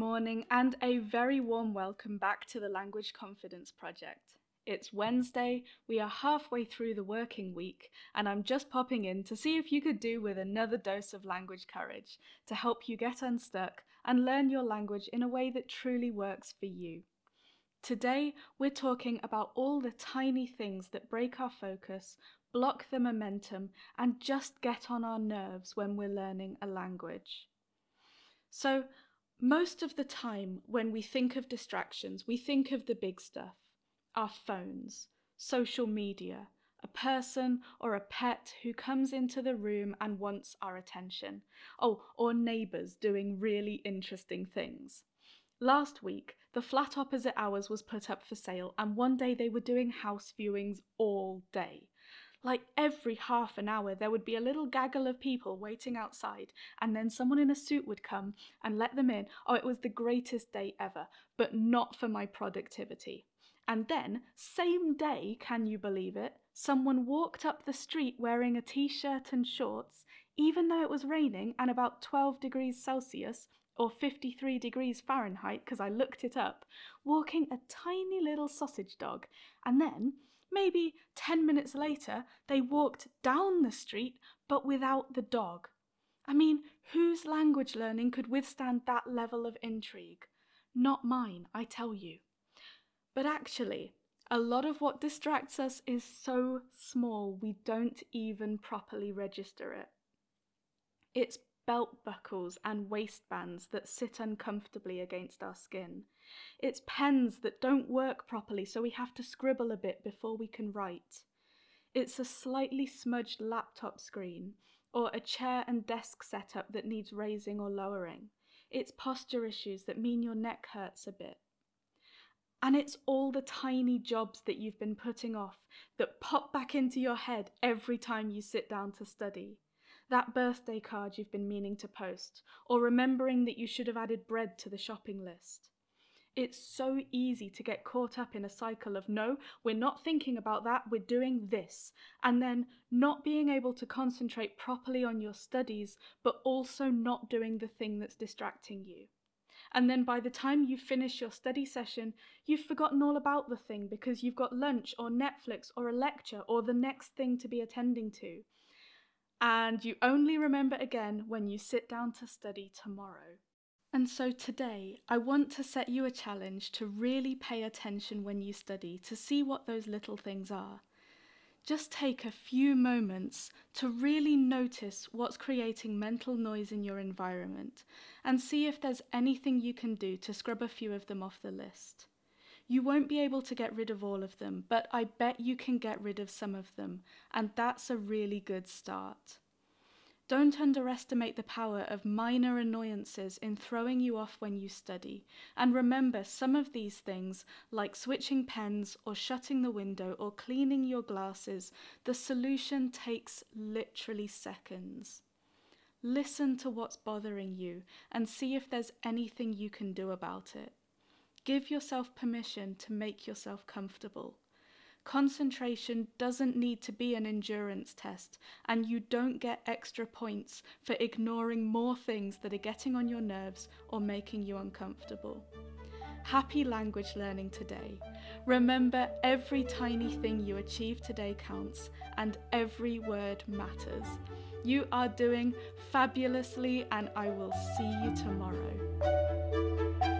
Morning and a very warm welcome back to the Language Confidence Project. It's Wednesday, we are halfway through the working week, and I'm just popping in to see if you could do with another dose of language courage to help you get unstuck and learn your language in a way that truly works for you. Today, we're talking about all the tiny things that break our focus, block the momentum, and just get on our nerves when we're learning a language. So, most of the time, when we think of distractions, we think of the big stuff our phones, social media, a person or a pet who comes into the room and wants our attention. Oh, or neighbours doing really interesting things. Last week, the flat opposite ours was put up for sale, and one day they were doing house viewings all day. Like every half an hour, there would be a little gaggle of people waiting outside, and then someone in a suit would come and let them in. Oh, it was the greatest day ever, but not for my productivity. And then, same day, can you believe it? Someone walked up the street wearing a t shirt and shorts, even though it was raining and about 12 degrees Celsius or 53 degrees Fahrenheit, because I looked it up, walking a tiny little sausage dog. And then, Maybe 10 minutes later, they walked down the street but without the dog. I mean, whose language learning could withstand that level of intrigue? Not mine, I tell you. But actually, a lot of what distracts us is so small we don't even properly register it. It's belt buckles and waistbands that sit uncomfortably against our skin. It's pens that don't work properly, so we have to scribble a bit before we can write. It's a slightly smudged laptop screen, or a chair and desk setup that needs raising or lowering. It's posture issues that mean your neck hurts a bit. And it's all the tiny jobs that you've been putting off that pop back into your head every time you sit down to study that birthday card you've been meaning to post, or remembering that you should have added bread to the shopping list. It's so easy to get caught up in a cycle of no, we're not thinking about that, we're doing this, and then not being able to concentrate properly on your studies, but also not doing the thing that's distracting you. And then by the time you finish your study session, you've forgotten all about the thing because you've got lunch or Netflix or a lecture or the next thing to be attending to and you only remember again when you sit down to study tomorrow. And so today, I want to set you a challenge to really pay attention when you study to see what those little things are. Just take a few moments to really notice what's creating mental noise in your environment and see if there's anything you can do to scrub a few of them off the list. You won't be able to get rid of all of them, but I bet you can get rid of some of them, and that's a really good start. Don't underestimate the power of minor annoyances in throwing you off when you study, and remember some of these things, like switching pens or shutting the window or cleaning your glasses, the solution takes literally seconds. Listen to what's bothering you and see if there's anything you can do about it. Give yourself permission to make yourself comfortable. Concentration doesn't need to be an endurance test, and you don't get extra points for ignoring more things that are getting on your nerves or making you uncomfortable. Happy language learning today. Remember, every tiny thing you achieve today counts, and every word matters. You are doing fabulously, and I will see you tomorrow.